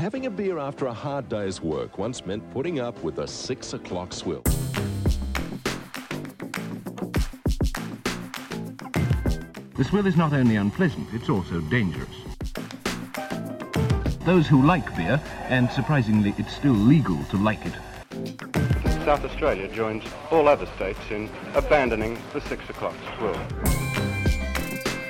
having a beer after a hard day's work once meant putting up with a six o'clock swill. The swill is not only unpleasant, it's also dangerous. Those who like beer, and surprisingly it's still legal to like it, South Australia joins all other states in abandoning the six o'clock swill.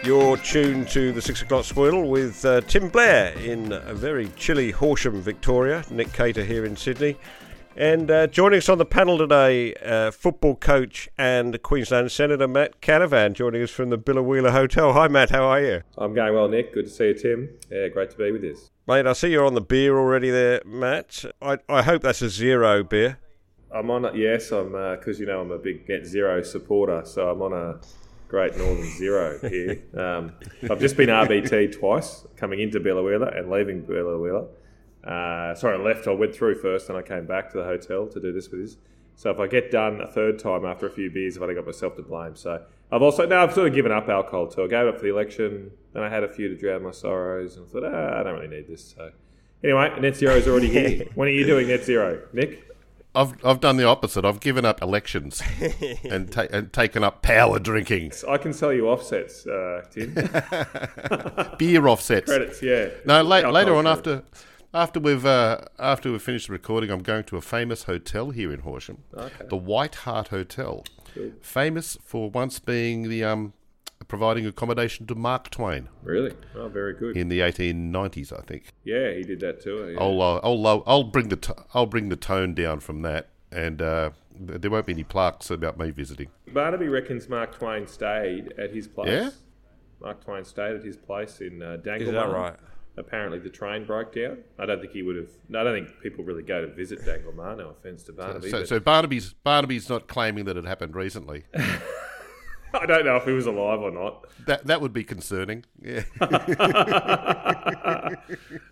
You're tuned to the six o'clock spoil with uh, Tim Blair in a very chilly Horsham, Victoria. Nick Cater here in Sydney. And uh, joining us on the panel today, uh, football coach and Queensland Senator Matt Canavan, joining us from the Biloela Hotel. Hi, Matt. How are you? I'm going well, Nick. Good to see you, Tim. Yeah, great to be with you. Mate, I see you're on the beer already there, Matt. I, I hope that's a zero beer. I'm on it. Yes, I'm because you know I'm a big net zero supporter, so I'm on a Great Northern Zero here. Um, I've just been RBT twice, coming into Biloela and leaving Biloela. Uh, sorry, I left. I went through first, and I came back to the hotel to do this with you. So if I get done a third time after a few beers, I've only got myself to blame. So I've also now I've sort of given up alcohol too. I gave up for the election, then I had a few to drown my sorrows, and I thought, ah, I don't really need this. So anyway, net zero is already here. when are you doing net zero, Nick? I've I've done the opposite. I've given up elections and, ta- and taken up power drinking. I can sell you offsets, uh, Tim. Beer offsets. Credits, yeah. No, la- Alcohol later on credits. after after we've uh, after we've finished the recording, I'm going to a famous hotel here in Horsham, the White Hart Hotel, famous for once being the um providing accommodation to Mark Twain Really? Oh, very good. in the 1890s, I think. yeah, he did that too. Yeah. I'll, uh, I'll, I'll, I'll bring the t- I'll bring the tone down from that, and uh, there won't be any plaques about me visiting. Barnaby reckons Mark Twain stayed at his place. Yeah? Mark Twain stayed at his place in uh, Danglemah. Is that right? Apparently, the train broke down. I don't think he would have. I don't think people really go to visit Danglemah. No offence to Barnaby. So, but so Barnaby's Barnaby's not claiming that it happened recently. I don't know if he was alive or not. That that would be concerning. Yeah.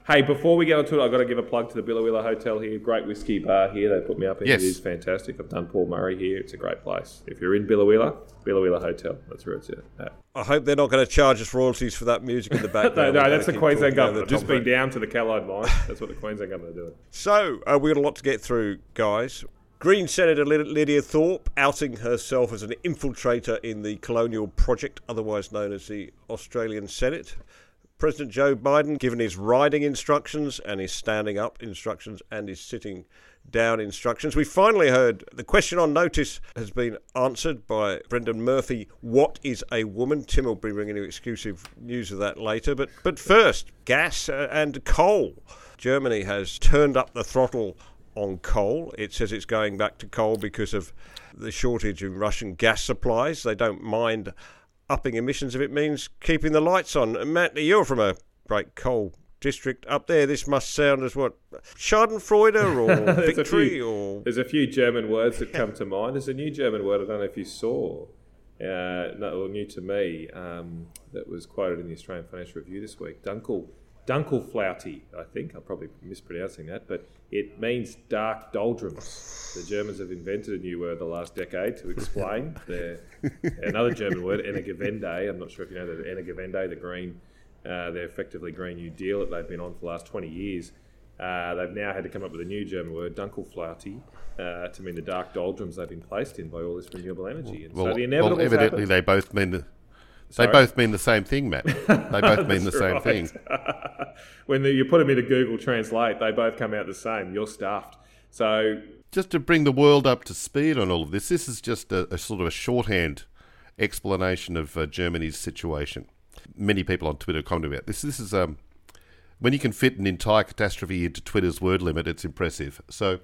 Hey, before we get onto it, I've got to give a plug to the Biloela Hotel here. Great whiskey bar here. They put me up in. Yes. It is fantastic. I've done Paul Murray here. It's a great place. If you're in Biloela, Biloela Hotel. That's where it's at. I hope they're not going to charge us royalties for that music in the background. no, We're that's the Queensland talking over government. the Just top of been down to the Callide line. That's what the Queensland government are doing. So, uh, we've got a lot to get through, guys. Green Senator Lydia Thorpe outing herself as an infiltrator in the colonial project, otherwise known as the Australian Senate. President Joe Biden given his riding instructions and his standing up instructions and his sitting down instructions. We finally heard the question on notice has been answered by Brendan Murphy. What is a woman? Tim will be bringing you exclusive news of that later. But but first, gas uh, and coal. Germany has turned up the throttle on coal. It says it's going back to coal because of the shortage in Russian gas supplies. They don't mind upping emissions if it means keeping the lights on. And Matt, you're from a great coal district up there. This must sound as what Schadenfreude or There's a victory few- or There's a few German words that come to mind. There's a new German word I don't know if you saw, uh, no, well, new to me, um, that was quoted in the Australian Financial Review this week. Dunkel, Dunkelflaute, I think. I'm probably mispronouncing that, but it means dark doldrums. The Germans have invented a new word the last decade to explain their another German word, Energiewende. I'm not sure if you know the Energiewende, the green, uh, their effectively Green New Deal that they've been on for the last 20 years. Uh, they've now had to come up with a new German word, Dunkelflaute, uh, to mean the dark doldrums they've been placed in by all this renewable energy. And Well, so the well, inevitable evidently they both mean the they both mean the same thing, Matt. They both mean the same right. thing. when the, you put them into Google Translate, they both come out the same. You're stuffed. So Just to bring the world up to speed on all of this, this is just a, a sort of a shorthand explanation of uh, Germany's situation. Many people on Twitter comment about this. This is um, when you can fit an entire catastrophe into Twitter's word limit. It's impressive. So,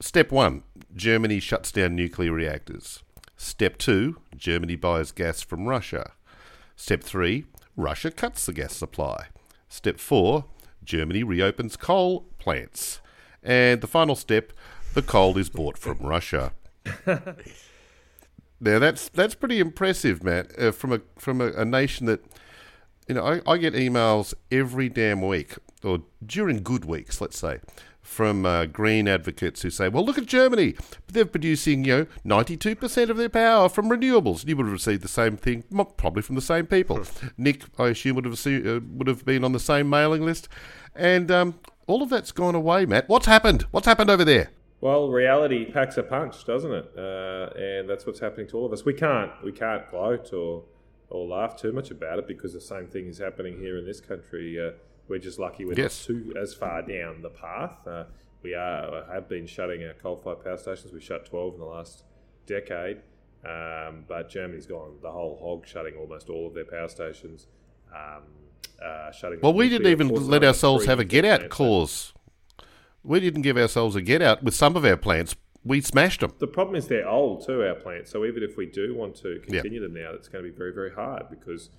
step one: Germany shuts down nuclear reactors. Step two: Germany buys gas from Russia. Step three: Russia cuts the gas supply. Step four: Germany reopens coal plants. And the final step: the coal is bought from Russia. Now that's that's pretty impressive, Matt, uh, from a from a, a nation that you know I, I get emails every damn week or during good weeks, let's say, from uh, green advocates who say, well, look at Germany. They're producing, you know, 92% of their power from renewables. You would have received the same thing, probably from the same people. Nick, I assume, would have, uh, would have been on the same mailing list. And um, all of that's gone away, Matt. What's happened? What's happened over there? Well, reality packs a punch, doesn't it? Uh, and that's what's happening to all of us. We can't we can't gloat or or laugh too much about it because the same thing is happening here in this country. We're just lucky we're Yes. not too as far down the path. Uh, we are have been shutting our coal-fired power stations. We shut twelve in the last decade, um, but Germany's gone the whole hog, shutting almost all of their power stations. Um, uh, shutting. Well, we didn't even let ourselves have a get out clause. We didn't give ourselves a get out with some of our plants. We smashed them. The problem is they're old too, our plants. So even if we do want to Yeah. continue them now, it's going to be very, very hard because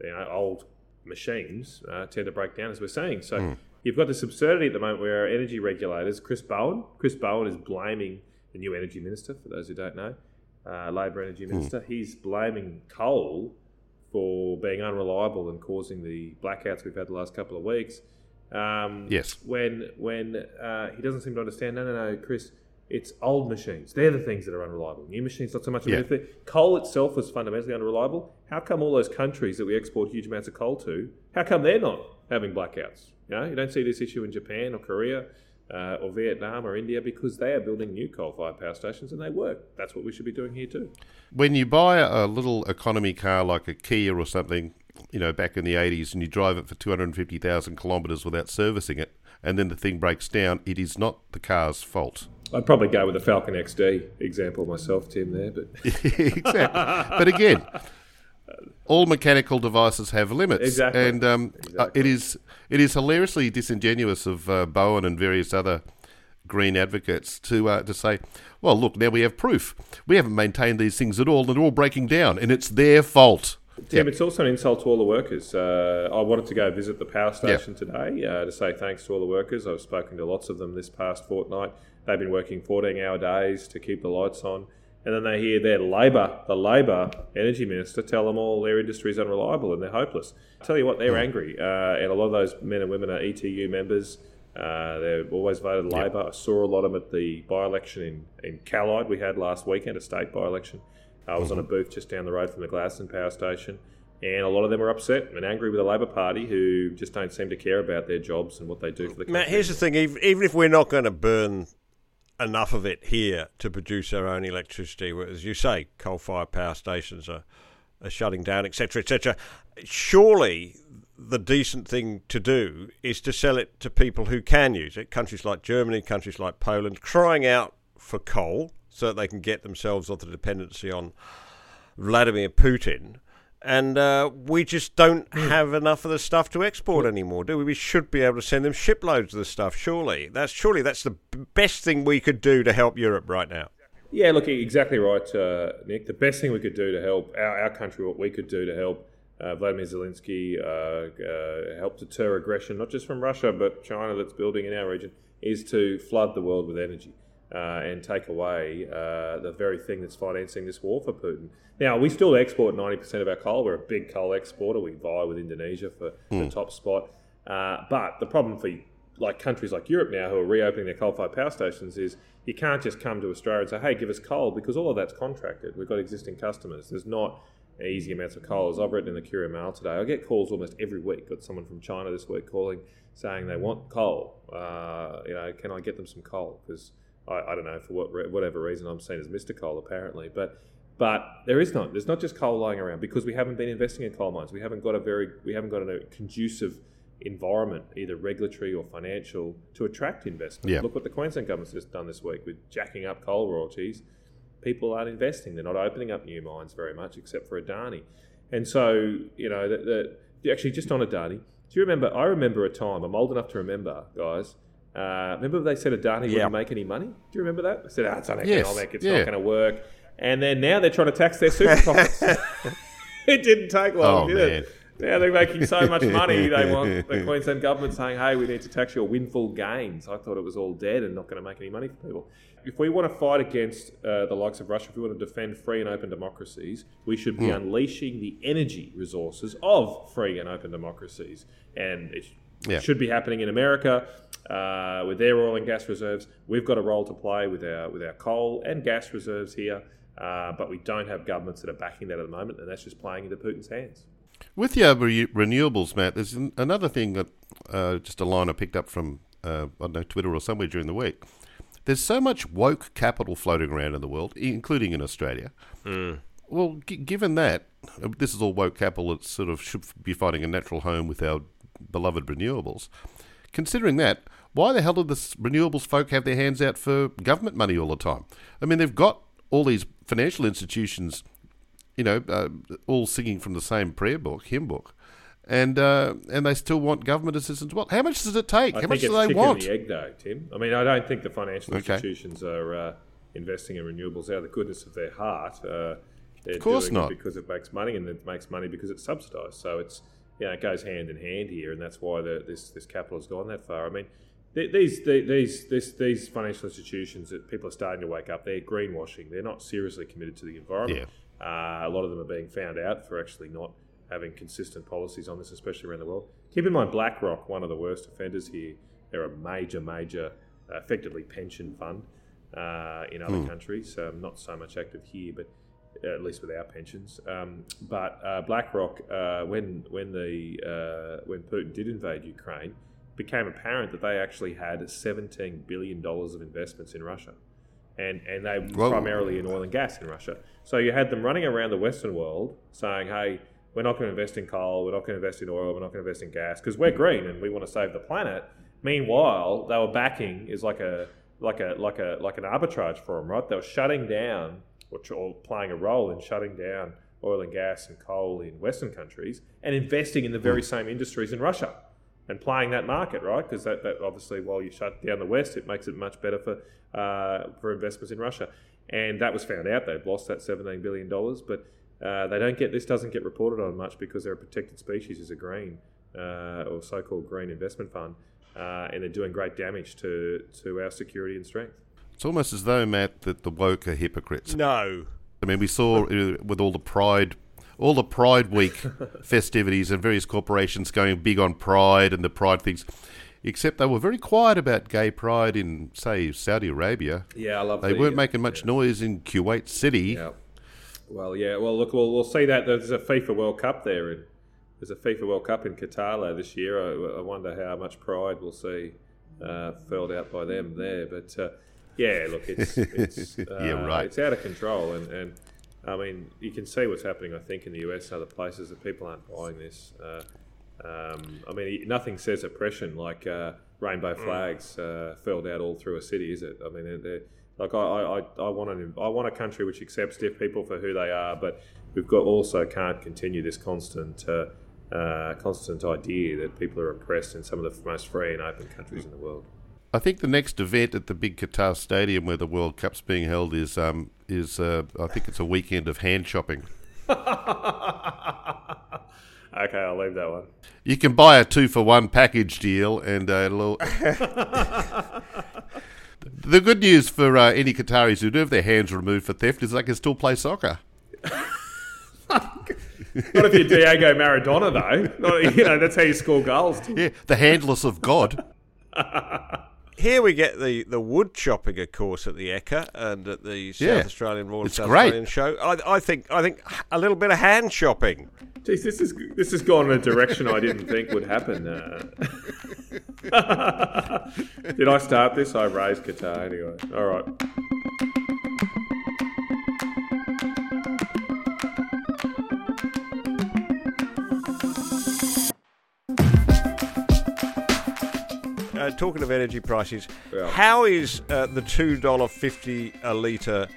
they're old machines uh, tend to break down, as we're saying. So Hmm. you've got this absurdity at the moment where our energy regulators, Chris Bowen, Chris Bowen is blaming the new energy minister, for those who don't know, uh, Labor energy Hmm. minister. He's blaming coal for being unreliable and causing the blackouts we've had the last couple of weeks. Um, Yes. When when uh, he doesn't seem to understand. No, no, no, Chris. It's old machines. They're the things that are unreliable. New machines, not so much Yeah. Coal itself was fundamentally unreliable. How come all those countries that we export huge amounts of coal to, how come they're not having blackouts? You know, you don't see this issue in Japan or Korea uh, or Vietnam or India because they are building new coal-fired power stations and they work. That's what we should be doing here too. When you buy a little economy car like a Kia or something, you know, back in the 80s, and you drive it for 250,000 kilometres without servicing it, and then the thing breaks down, it is not the car's fault. I'd probably go with the Falcon XD example myself, Tim. There, but exactly. But again, all mechanical devices have limits, Exactly. and um, uh, it is it is hilariously disingenuous of uh, Bowen and various other green advocates to uh, to say, "Well, look, now we have proof. We haven't maintained these things at all, and they're all breaking down, and it's their fault." Tim, it's also an insult to all the workers. Uh, I wanted to go visit the power station today uh, to say thanks to all the workers. I've spoken to lots of them this past fortnight. They've been working 14 hour days to keep the lights on. And then they hear their Labor, the Labor energy minister, tell them all their industry is unreliable and they're hopeless. I tell you what, they're angry. Uh, and a lot of those men and women are ETU members. Uh, they've always voted Labor. I saw a lot of them at the by election in, in Callide we had last weekend, a state by election. I was on a booth just down the road from the Gladstone power station, and a lot of them are upset and angry with the Labor Party, who just don't seem to care about their jobs and what they do for the country. Matt, here's the thing: even if we're not going to burn enough of it here to produce our own electricity, as you say, coal-fired power stations are, are shutting down, etc., etc. Surely, the decent thing to do is to sell it to people who can use it. Countries like Germany, countries like Poland, crying out for coal so that they can get themselves off the dependency on Vladimir Putin. And uh, we just don't have enough of the stuff to export anymore, do we? We should be able to send them shiploads of the stuff. Surely, that's surely that's the best thing we could do to help Europe right now. Yeah, look, exactly right, uh, Nick. The best thing we could do to help our, our country, what we could do to help uh, Vladimir Zelensky uh, uh, help deter aggression, not just from Russia, but China that's building in our region, is to flood the world with energy uh, and take away uh, the very thing that's financing this war for Putin. Now, we still export 90% of our coal. We're a big coal exporter. We vie with Indonesia for the top spot. Uh, but the problem for like countries like Europe now who are reopening their coal-fired power stations is you can't just come to Australia and say, "Hey, give us coal," because all of that's contracted. We've got existing customers. There's not easy amounts of coal. As I've written in the Courier Mail today, I get calls almost every week. Got someone from China this week calling saying they want coal. Uh, you know, can I get them some coal? Because I, I don't know for what re- whatever reason I'm seen as Mr. Coal apparently, but. But there is not. There's not just coal lying around because we haven't been investing in coal mines. We haven't got a very. We haven't got a conducive environment, either regulatory or financial, to attract investment. Yeah. Look what the Queensland government's just done this week with jacking up coal royalties. People aren't investing. They're not opening up new mines very much, except for Adani. And so, you know, that that- actually just on Adani. Do you remember? I remember a time. I'm old enough to remember, guys. Uh, remember they said Adani Yeah. wouldn't make any money? Do you remember that? They said, "Ah, it's uneconomic. Yes, It's yeah. not going to work." And then now they're trying to tax their super profits. it didn't take long, Oh, did man. it? Now they're making so much money, they want the Queensland government saying, hey, we need to tax your windfall gains. I thought it was all dead and not going to make any money for people. If we want to fight against uh, the likes of Russia, if we want to defend free and open democracies, we should be unleashing the energy resources of free and open democracies. And it Yeah. should be happening in America. Uh, with their oil and gas reserves. We've got a role to play with our with our coal and gas reserves here, uh, but we don't have governments that are backing that at the moment, and that's just playing into Putin's hands. With your re- renewables, Matt, there's an- another thing that uh, just a line I picked up from uh, I don't know Twitter or somewhere during the week. There's so much woke capital floating around in the world, including in Australia. Well, g- given that uh, this is all woke capital, it sort of should be finding a natural home with our beloved renewables. Considering that, why the hell do the renewables folk have their hands out for government money all the time? I mean, they've got all these financial institutions, you know, uh, all singing from the same prayer book, hymn book, and uh, and they still want government assistance. Well, how much does it take? I how much do they want? the egg, though, Tim. I mean, I don't think the financial Okay. institutions are uh, investing in renewables out of the goodness of their heart. Uh, they're Of course doing not. It because it makes money, and it makes money because it's subsidised. So it's you know, it goes hand in hand here, and that's why the, this this capital has gone that far. I mean, these the- these this, these financial institutions that people are starting to wake up. They're greenwashing. They're not seriously committed to the environment. Uh, a lot of them are being found out for actually not having consistent policies on this, especially around the world. Keep in mind, BlackRock, one of the worst offenders here. They're a major, major, uh, effectively pension fund uh, in other countries. Um, not so much active here, but uh, at least with our pensions. Um, but uh, BlackRock, uh, when when the uh, when Putin did invade Ukraine, became apparent that they actually had 17 billion dollars of investments in Russia and and they were Whoa. primarily in oil and gas in Russia. So you had them running around the Western world saying, "Hey, we're not going to invest in coal, we're not going to invest in oil, we're not going to invest in gas because we're green and we want to save the planet." Meanwhile, they were backing is like a like a like a like an arbitrage for them, right? They were shutting down or, or playing a role in shutting down oil and gas and coal in Western countries and investing in the very hmm. same industries in Russia and playing that market, right? Because that, that obviously, while you shut down the West, it makes it much better for uh, for investments in Russia. And that was found out. They've lost that seventeen billion dollars, but uh, they don't get this doesn't get reported on much because they're a protected species as a green uh, or so-called green investment fund, uh, and they're doing great damage to to our security and strength. It's almost as though Matt that the woke are hypocrites. No. I mean, we saw uh, with all the Pride, all the Pride Week festivities and various corporations going big on Pride and the Pride things, except they were very quiet about gay Pride in, say, Saudi Arabia. Yeah, I love. They the, weren't making much noise in Kuwait City. Yeah. Well, yeah. Well, look, we'll, we'll see that there's a FIFA World Cup there. In, there's a FIFA World Cup in Qatar this year. I, I wonder how much pride we'll see uh, furled out by them there. But uh, yeah, look, it's it's uh, Yeah, right. It's out of control, and, and I mean, you can see what's happening. I think in the US and other places that people aren't buying this. Uh, um, I mean, nothing says oppression like uh, rainbow flags uh, furled out all through a city, is it? I mean, they're, they're, like I, I, I- I want an, I want a country which accepts deaf people for who they are, but we've got also can't continue this constant, uh, uh, constant idea that people are oppressed in some of the most free and open countries in the world. I think the next event at the big Qatar Stadium where the World Cup's being held is um, is uh, I think it's a weekend of hand shopping. okay, I'll leave that one. You can buy a two for one package deal, and uh, it'll. the good news for uh, any Qataris who do have their hands removed for theft is they can still play soccer. Not if you're Diego Maradona, though. Not, you know, that's how you score goals. Yeah, the handless of God. Here we get the, the wood chopping, of course, at the Ekka and at the South Yeah. Australian Royal It's South great. Australian Show. I, I think I think a little bit of hand chopping. Jeez, this is this has gone in a direction I didn't think would happen. Uh, did I start this? I raised Qatar anyway. All right. Uh, talking of energy prices, Yeah. how is uh, the two dollar fifty a litre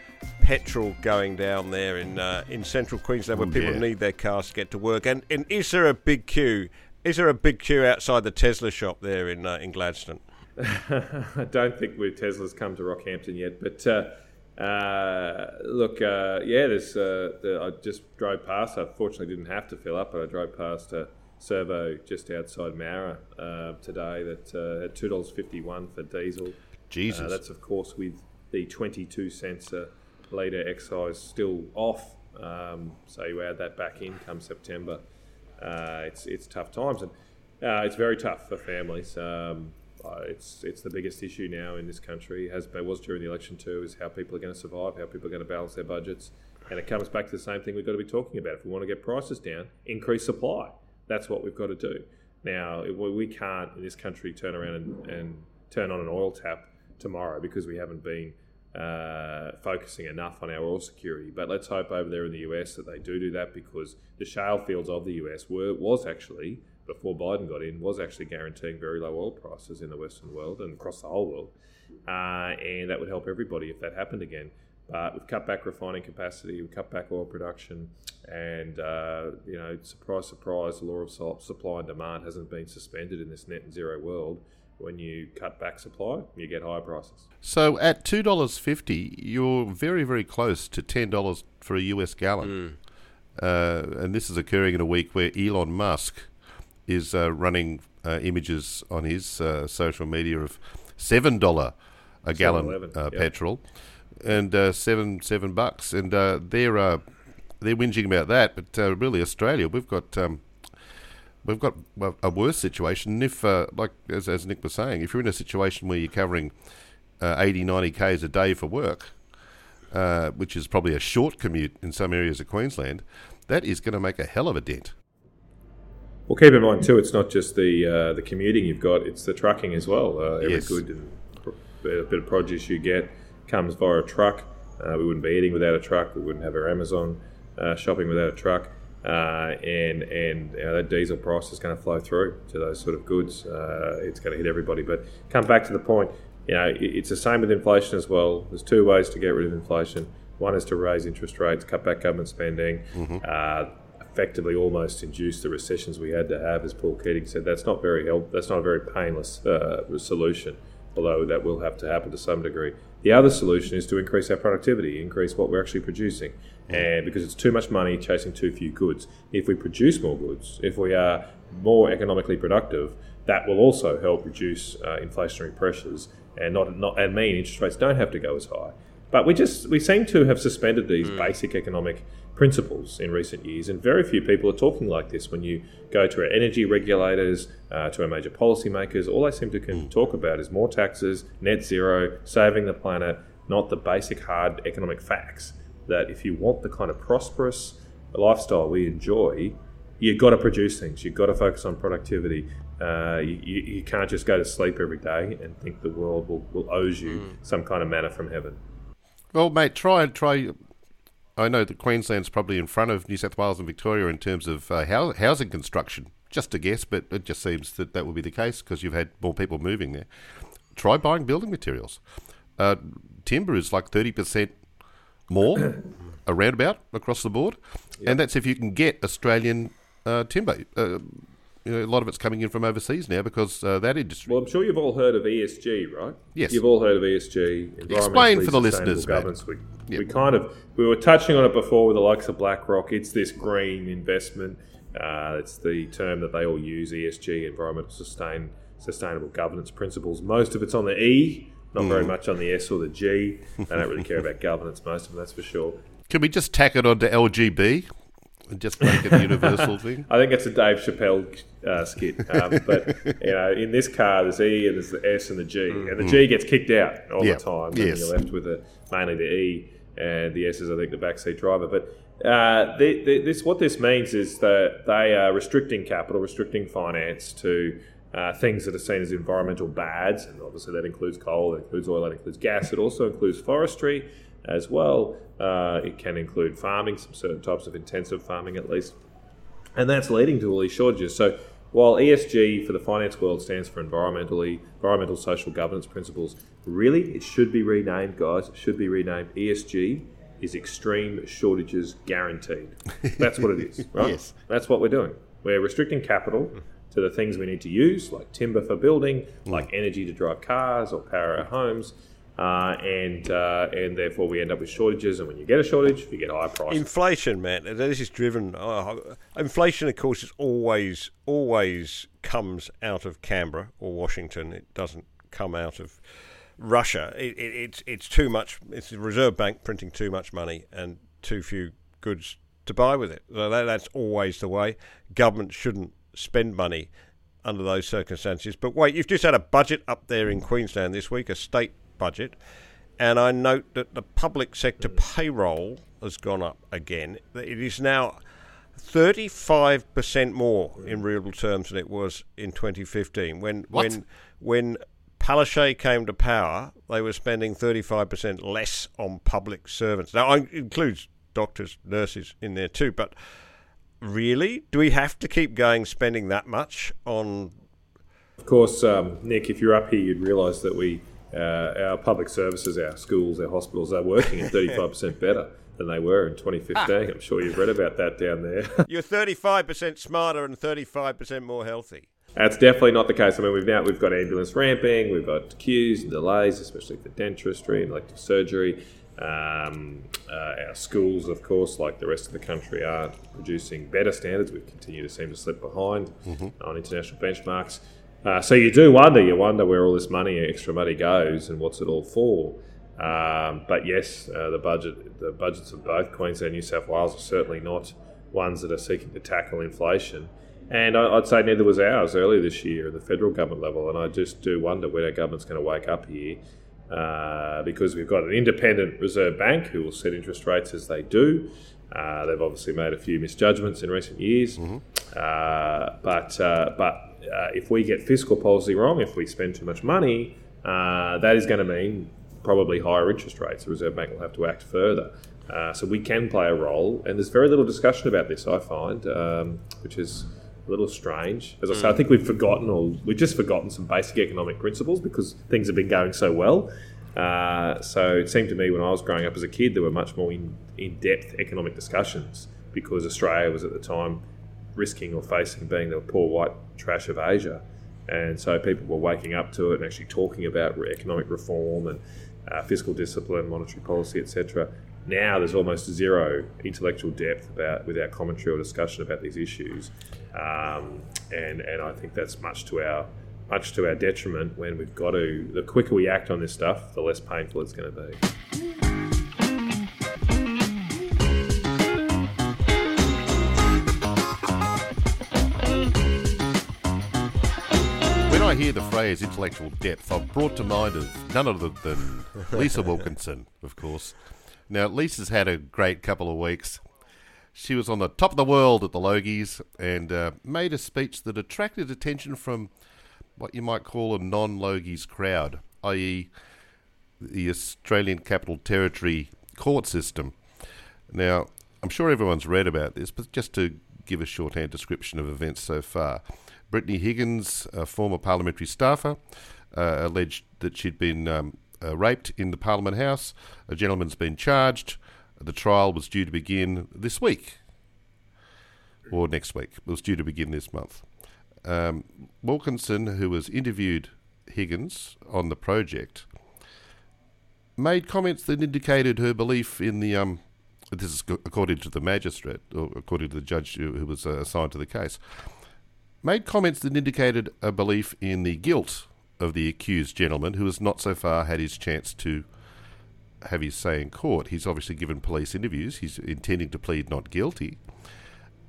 petrol going down there in uh, in central Queensland, where Oh, people need their cars to get to work? And, and is there a big queue? Is there a big queue outside the Tesla shop there in uh, in Gladstone? I don't think we Tesla's come to Rockhampton yet, but uh, uh, look, uh, yeah, there's. Uh, the, I just drove past. I fortunately didn't have to fill up, but I drove past a servo just outside Mara uh, today that uh, had two dollars fifty one for diesel. Jesus. Uh, that's of course with the twenty two cents a litre excise still off. Um, so you add that back in come September. Uh, it's it's tough times and uh, it's very tough for families. Um, Uh, it's it's the biggest issue now in this country. Has it was during the election too. Is how people are going to survive, how people are going to balance their budgets, and it comes back to the same thing we've got to be talking about. If we want to get prices down, increase supply. That's what we've got to do. Now we can't in this country turn around and, and turn on an oil tap tomorrow because we haven't been uh, focusing enough on our oil security. But let's hope over there in the US that they do do that because the shale fields of the US were was actually before Biden got in was actually guaranteeing very low oil prices in the Western world and across the whole world, uh, and that would help everybody if that happened again. But we've cut back refining capacity, we've cut back oil production, and uh, you know, surprise, surprise, the law of supply and demand hasn't been suspended in this net zero world when you cut back supply, you get higher prices. So at two dollars fifty, you're very very close to ten dollars for a US gallon, mm. uh, and this is occurring in a week where Elon Musk is uh, running uh, images on his uh, social media of seven dollar a gallon uh, yep. petrol, and uh, seven seven bucks, and they're they're whinging about that, but really Australia, we've got. Um, we've got a worse situation. And if, uh, like as, as Nick was saying, if you're in a situation where you're covering uh, 80, 90 k's a day for work, uh, which is probably a short commute in some areas of Queensland, that is going to make a hell of a dent. Well, keep in mind too, it's not just the uh, the commuting you've got; it's the trucking as well. Uh, every yes. good and bit of produce you get comes via a truck. Uh, we wouldn't be eating without a truck. We wouldn't have our Amazon shopping without a truck uh, and and you know, that diesel price is going to flow through to those sort of goods. Uh, it's going to hit everybody. But come back to the point, you know, it's the same with inflation as well. There's two ways to get rid of inflation. One is to raise interest rates, cut back government spending, mm-hmm. uh, effectively almost induce the recessions we had to have. As Paul Keating said, that's not very help. That's not a very painless uh, solution, although that will have to happen to some degree. The other solution is to increase our productivity, increase what we're actually producing and because it's too much money chasing too few goods. If we produce more goods, if we are more economically productive, that will also help reduce uh, inflationary pressures and not, not and mean interest rates don't have to go as high. But we just we seem to have suspended these mm. basic economic principles in recent years, and very few people are talking like this. When you go to our energy regulators, uh, to our major policymakers, all they seem to can mm. talk about is more taxes, net zero, saving the planet, not the basic hard economic facts that if you want the kind of prosperous lifestyle we enjoy, you've got to produce things. You've got to focus on productivity. Uh, you, you, can't just go to sleep every day and think the world will, will owes you mm. some kind of manna from heaven. Well, mate, try and try. I know that Queensland's probably in front of New South Wales and Victoria in terms of uh, housing construction. Just a guess, but it just seems that that will be the case because you've had more people moving there. Try buying building materials. Uh, timber is like thirty percent more around about across the board, yep. and that's if you can get Australian uh, timber. You know, a lot of it's coming in from overseas now because uh, that industry. Well, I'm sure you've all heard of ESG, right? Yes. You've all heard of ESG. Explain for the listeners, governance. We, yep. we kind of we were touching on it before with the likes of BlackRock. It's this green investment. Uh, it's the term that they all use: ESG, environmental sustain, sustainable governance principles. Most of it's on the E, not mm. very much on the S or the G. They don't really care about governance, most of them, that's for sure. Can we just tack it onto LGB just make it a universal thing? I think it's a Dave Chappelle uh, skit. Um, but you know, in this car, there's E and there's the S and the G, mm. and the G gets kicked out all the time. Yes. And you're left with the, mainly the E and the S is, I think, the backseat driver. But uh, the, the, this what this means is that they are restricting capital, restricting finance to uh, things that are seen as environmental bads, and obviously that includes coal, that includes oil, that includes gas. It also includes forestry as well. Uh, it can include farming, some certain types of intensive farming at least, and that's leading to all these shortages. So while ESG for the finance world stands for environmentally environmental social governance principles, really it should be renamed, guys. It should be renamed ESG is extreme shortages guaranteed. That's what it is, right? yes. That's what we're doing. We're restricting capital to the things we need to use, like timber for building, mm. like energy to drive cars or power our homes. Uh, and uh, and therefore we end up with shortages. And when you get a shortage, you get higher prices. Inflation, man, this is driven. Uh, inflation, of course, is always always comes out of Canberra or Washington. It doesn't come out of Russia. It, it, it's it's too much. It's the Reserve Bank printing too much money and too few goods to buy with it. So that, that's always the way. Government shouldn't spend money under those circumstances. But wait, you've just had a budget up there in Queensland this week, a state budget, and I note that the public sector payroll has gone up again. It is now 35% more in real terms than it was in 2015. When What? when when Palaszczuk came to power, they were spending 35% less on public servants. Now, it includes doctors, nurses in there too, but really, do we have to keep going spending that much on Of course, um, Nick, if you're up here, you'd realise that we, uh, our public services, our schools, our hospitals are working at 35% better than they were in 2015. I'm sure you've read about that down there. You're 35% smarter and 35% more healthy. That's definitely not the case. I mean, we've now we've got ambulance ramping, we've got queues and delays, especially for dentistry and elective surgery. Um, uh, our schools, of course, like the rest of the country, are producing better standards. We continue to seem to slip behind on international benchmarks. Uh, so you do wonder, you wonder where all this money, extra money, goes and what's it all for. Um, but yes, uh, the budget, the budgets of both Queensland and New South Wales are certainly not ones that are seeking to tackle inflation. And I- I'd say neither was ours earlier this year at the federal government level. And I just do wonder when our government's going to wake up here uh, because we've got an independent Reserve Bank who will set interest rates as they do. Uh, they've obviously made a few misjudgments in recent years. Uh, but uh, but uh, if we get fiscal policy wrong, if we spend too much money, uh, that is going to mean probably higher interest rates. The Reserve Bank will have to act further. Uh, so we can play a role, and there's very little discussion about this. I find, um, which is a little strange. As I say, I think we've forgotten, or we've just forgotten some basic economic principles because things have been going so well. Uh, so it seemed to me when I was growing up as a kid, there were much more in, in-depth economic discussions because Australia was at the time risking or facing being the poor white trash of Asia. And so people were waking up to it and actually talking about economic reform and uh, fiscal discipline, monetary policy, etc. Now there's almost zero intellectual depth about with our commentary or discussion about these issues, um, and and I think that's much to our much to our detriment when we've got to. The quicker we act on this stuff, the less painful it's going to be. Hear the phrase intellectual depth, I'm brought to mind of none other than Lisa Wilkinson, of course. Now, Lisa's had a great couple of weeks. She was on the top of the world at the Logies and uh, made a speech that attracted attention from what you might call a non Logies crowd, i.e., the Australian Capital Territory court system. Now, I'm sure everyone's read about this, but just to give a shorthand description of events so far. Brittany Higgins, a former parliamentary staffer, uh, alleged that she'd been um, uh, raped in the Parliament House. A gentleman's been charged. The trial was due to begin this week, or next week. It was due to begin this month. Um, Wilkinson, who was interviewed Higgins on the project, made comments that indicated her belief in the um, this is according to the magistrate or according to the judge who, was uh, assigned to the case made comments that indicated a belief in the guilt of the accused gentleman who has not so far had his chance to have his say in court. He's obviously given police interviews. He's intending to plead not guilty.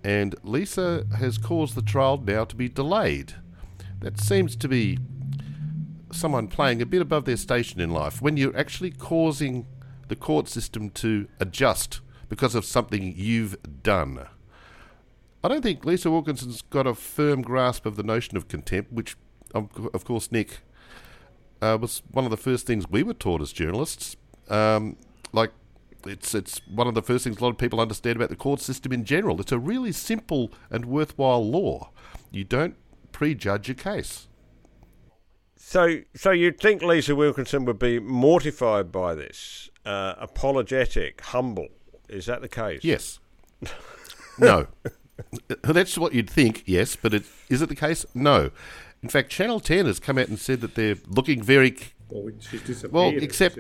And Lisa has caused the trial now to be delayed. That seems to be someone playing a bit above their station in life when you're actually causing the court system to adjust because of something you've done. I don't think Lisa Wilkinson's got a firm grasp of the notion of contempt, which, of course, Nick, uh, was one of the first things we were taught as journalists. Um, like, it's it's one of the first things a lot of people understand about the court system in general. It's a really simple and worthwhile law. You don't prejudge a case. So, so you'd think Lisa Wilkinson would be mortified by this, uh, apologetic, humble. Is that the case? Yes. no. That's what you'd think, yes, but it, is it the case? No. In fact, Channel 10 has come out and said that they're looking very. Well, she's disappeared. Well, except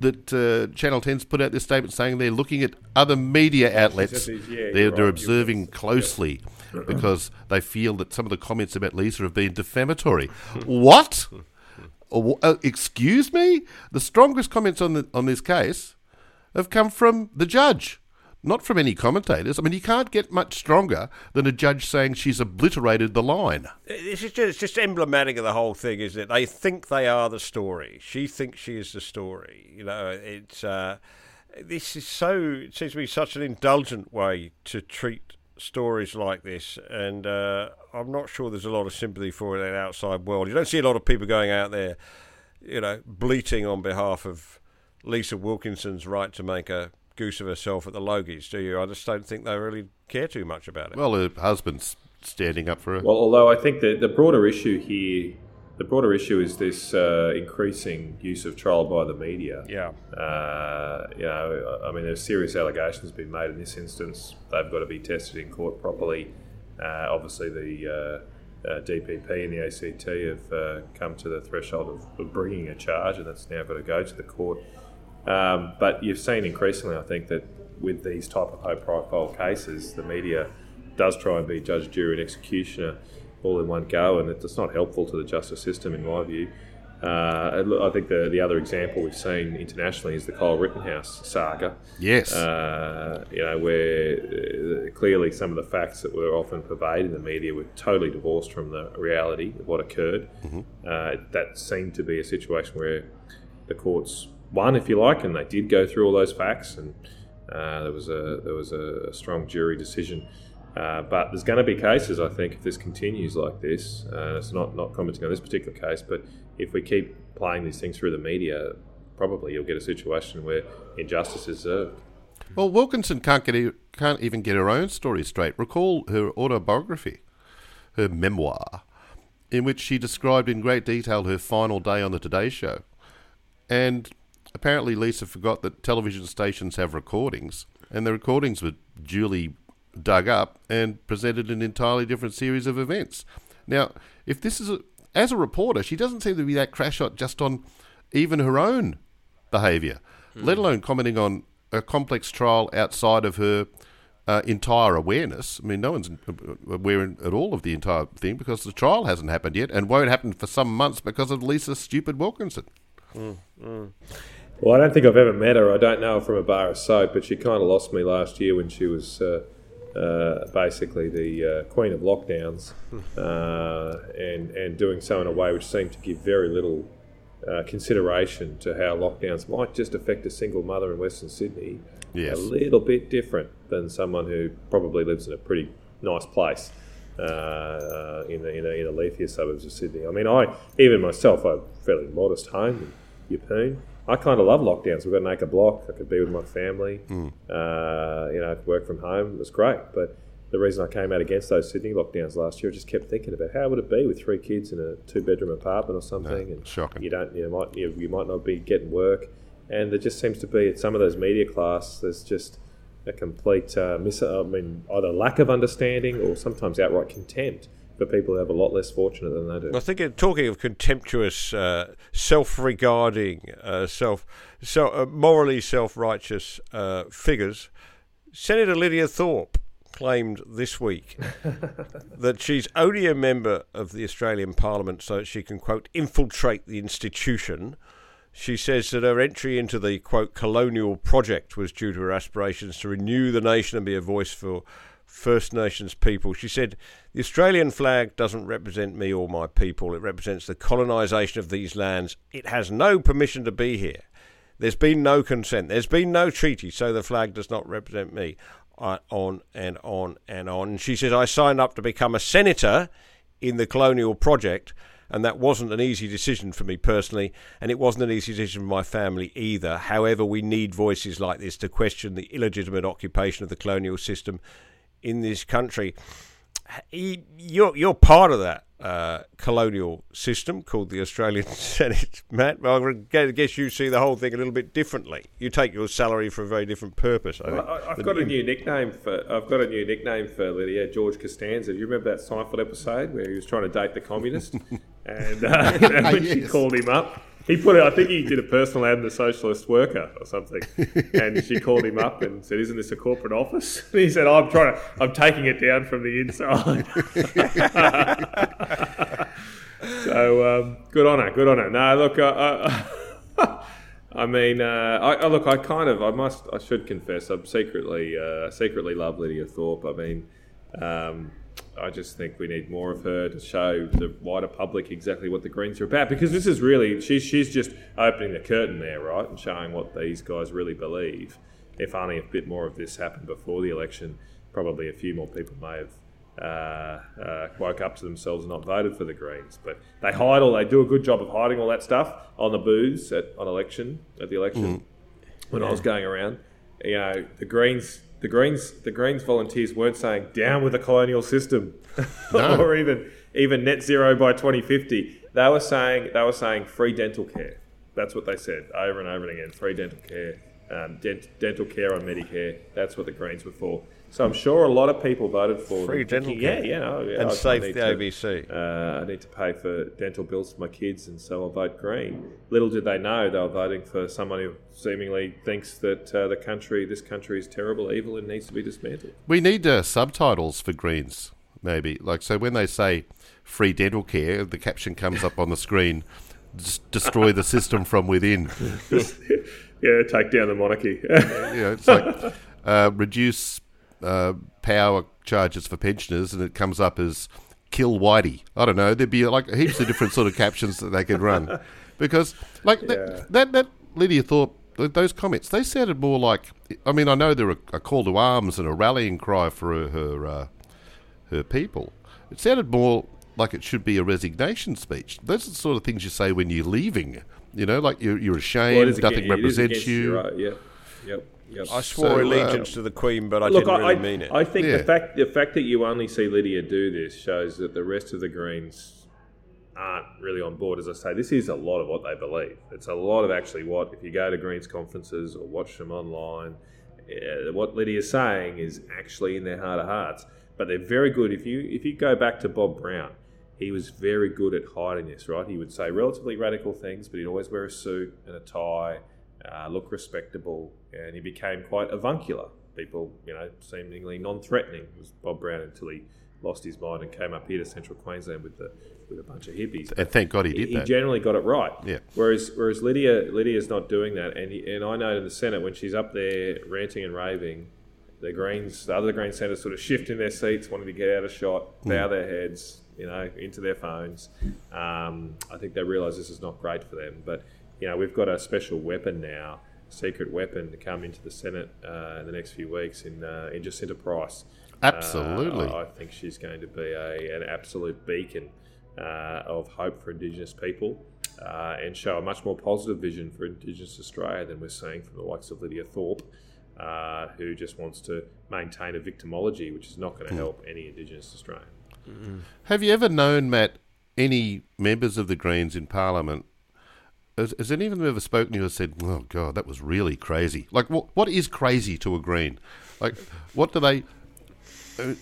that uh, Channel 10's put out this statement saying they're looking at other media outlets. these- yeah, they're, they're observing closely because they feel that some of the comments about Lisa have been defamatory. what? Uh, excuse me? The strongest comments on the, on this case have come from the judge, not from any commentators. I mean, you can't get much stronger than a judge saying she's obliterated the line. It's just, it's just emblematic of the whole thing, isn't it? They think they are the story. She thinks she is the story. You know, it's uh, this is so. It seems to be such an indulgent way to treat stories like this, and uh, I'm not sure there's a lot of sympathy for it in the outside world. You don't see a lot of people going out there, you know, bleating on behalf of Lisa Wilkinson's right to make a goose of herself at the Logies, do you? I just don't think they really care too much about it. Well, her husband's standing up for her. Well, although I think that the broader issue here, the broader issue is this uh, increasing use of trial by the media. Yeah. Uh, you know, I mean, there's serious allegations been made in this instance. They've got to be tested in court properly. Uh, obviously, the uh, uh, DPP and the ACT have uh, come to the threshold of, of bringing a charge, and that's now got to go to the court. Um, but you've seen increasingly, I think, that with these type of high-profile cases, the media does try and be judge, jury, and executioner all in one go, and it's not helpful to the justice system, in my view. Uh, I think the the other example we've seen internationally is the Kyle Rittenhouse saga. Yes. Uh, you know, where uh, clearly some of the facts that were often pervaded in the media were totally divorced from the reality of what occurred. Mm-hmm. Uh, that seemed to be a situation where the courts won, if you like, and they did go through all those facts, and uh, there was a there was a strong jury decision. Uh, but there's going to be cases, I think, if this continues like this. Uh, it's not not commenting on this particular case, but if we keep playing these things through the media, probably you'll get a situation where injustice is served. Well, Wilkinson can't get can't even get her own story straight. Recall her autobiography, her memoir, in which she described in great detail her final day on the Today Show, and apparently Lisa forgot that television stations have recordings, and the recordings were duly dug up and presented an entirely different series of events. Now, if this is a, as a reporter, she doesn't seem to be that crash shot just on even her own behaviour, mm. let alone commenting on a complex trial outside of her uh, entire awareness. I mean, no one's aware at all of the entire thing because the trial hasn't happened yet and won't happen for some months because of Lisa stupid Wilkinson. Mm, mm. Well, I don't think I've ever met her. I don't know her from a bar of soap, but she kind of lost me last year when she was uh, uh, basically the uh, queen of lockdowns, uh, and and doing so in a way which seemed to give very little uh, consideration to how lockdowns might just affect a single mother in Western Sydney. Yes. A little bit different than someone who probably lives in a pretty nice place. Uh, in the in the, in the leafier suburbs of Sydney. I mean, I even myself, I have a fairly modest home in Yeppoon. I kind of love lockdowns. We've got an acre block. I could be with my family. Mm. Uh, you know, I could work from home. It was great. But the reason I came out against those Sydney lockdowns last year, I just kept thinking about how would it be with three kids in a two-bedroom apartment or something, no, and shocking. you don't, you might, you, you might not be getting work, and there just seems to be at some of those media class, there's just a complete uh, mis- I mean, either lack of understanding or sometimes outright contempt for people who have a lot less fortunate than they do. I think, uh, talking of contemptuous, uh, self-regarding, uh, self, so uh, morally self-righteous uh, figures, Senator Lydia Thorpe claimed this week that she's only a member of the Australian Parliament so that she can quote infiltrate the institution. She says that her entry into the quote colonial project was due to her aspirations to renew the nation and be a voice for First Nations people. She said, The Australian flag doesn't represent me or my people. It represents the colonisation of these lands. It has no permission to be here. There's been no consent. There's been no treaty, so the flag does not represent me. On and on and on. She says, I signed up to become a senator in the colonial project, and that wasn't an easy decision for me personally, and it wasn't an easy decision for my family either. However, we need voices like this to question the illegitimate occupation of the colonial system in this country. You're you're part of that uh, colonial system called the Australian Senate, Matt. Well, I guess you see the whole thing a little bit differently. You take your salary for a very different purpose. I well, I've got a new nickname for I've got a new nickname for Lydia George Costanza. Do you remember that Seinfeld episode where he was trying to date the communist, and uh, you know, when yes. she called him up he put it. I think he did a personal ad in the Socialist Worker or something, and she called him up and said, "Isn't this a corporate office?" And he said, "I'm trying to. I'm taking it down from the inside." so um, good on her. Good on her. No, look, uh, uh, I mean, uh, I, I look. I kind of. I must. I should confess. I'm secretly, uh, secretly love Lydia Thorpe. I mean, um, I just think we need more of her to show the wider public exactly what the Greens are about. Because this is really, she's she's just opening the curtain there, right, and showing what these guys really believe. If only a bit more of this happened before the election, probably a few more people may have uh, uh, woke up to themselves and not voted for the Greens. But they hide all. They do a good job of hiding all that stuff on the booths at on election at the election when I was going around. You know, the Greens. The Greens, the Greens volunteers weren't saying "down with the colonial system" No. or even even net zero by 2050. They were saying they were saying free dental care. That's what they said over and over again. Free dental care, um, dent, dental care on Medicare. That's what the Greens were for. So I'm sure a lot of people voted for Free them, dental thinking, care. Yeah, yeah, oh, yeah. And I- I save need the to- ABC. uh, I need to pay for dental bills for my kids, and so I'll vote Green. Little did they know they were voting for someone who seemingly thinks that uh, the country, this country, is terrible, evil, and needs to be dismantled. We need uh, subtitles for Greens, maybe. Like, so when they say free dental care, the caption comes up on the screen destroy the system from within. yeah, take down the monarchy. You know, it's like uh, reduce uh, power charges for pensioners, and it comes up as kill Whitey. I don't know. There'd be like heaps of different sort of captions that they could run, because like Yeah. that, that that Lydia Thorpe. th- Those comments, they sounded more like. I mean, I know they're a, a call to arms and a rallying cry for her her, uh, her people. It sounded more like it should be a resignation speech. Those are the sort of things you say when you're leaving. You know, like you're, you're ashamed, Well, nothing against- represents you. right, Yep, yep, yep. I swore So, uh, allegiance to the Queen, but I Look, didn't I, really I, mean it. I think Yeah. the fact the fact that you only see Lydia do this shows that the rest of the Greens aren't really on board. As I say, this is a lot of what they believe. It's a lot of actually what if you go to Greens conferences or watch them online, uh, what Lydia's saying is actually in their heart of hearts. But they're very good. If you if you go back to Bob Brown, he was very good at hiding this. Right, he would say relatively radical things, but he'd always wear a suit and a tie, uh, look respectable, and he became quite avuncular. People, you know, seemingly non-threatening was Bob Brown until he lost his mind and came up here to Central Queensland with the with a bunch of hippies. And thank God he did he that. generally got it right. Yeah. Whereas whereas Lydia Lydia's not doing that, and he, and I know in the Senate when she's up there ranting and raving, the Greens, the other Green senators, sort of shift in their seats, wanting to get out of shot, bow their heads, you know, into their phones. Um, I think they realise this is not great for them. But you know, we've got a special weapon now, secret weapon, to come into the Senate uh, in the next few weeks in uh, in Jacinta Price. Absolutely. Uh, I, I think she's going to be a, an absolute beacon uh, of hope for Indigenous people uh, and show a much more positive vision for Indigenous Australia than we're seeing from the likes of Lydia Thorpe, uh, who just wants to maintain a victimology, which is not going to help any Indigenous Australian. Have you ever known, Matt, any members of the Greens in Parliament? Has, has any of them ever spoken to you and said, "Oh God, that was really crazy"? Like, what what is crazy to a Green? Like, what do they? Uh,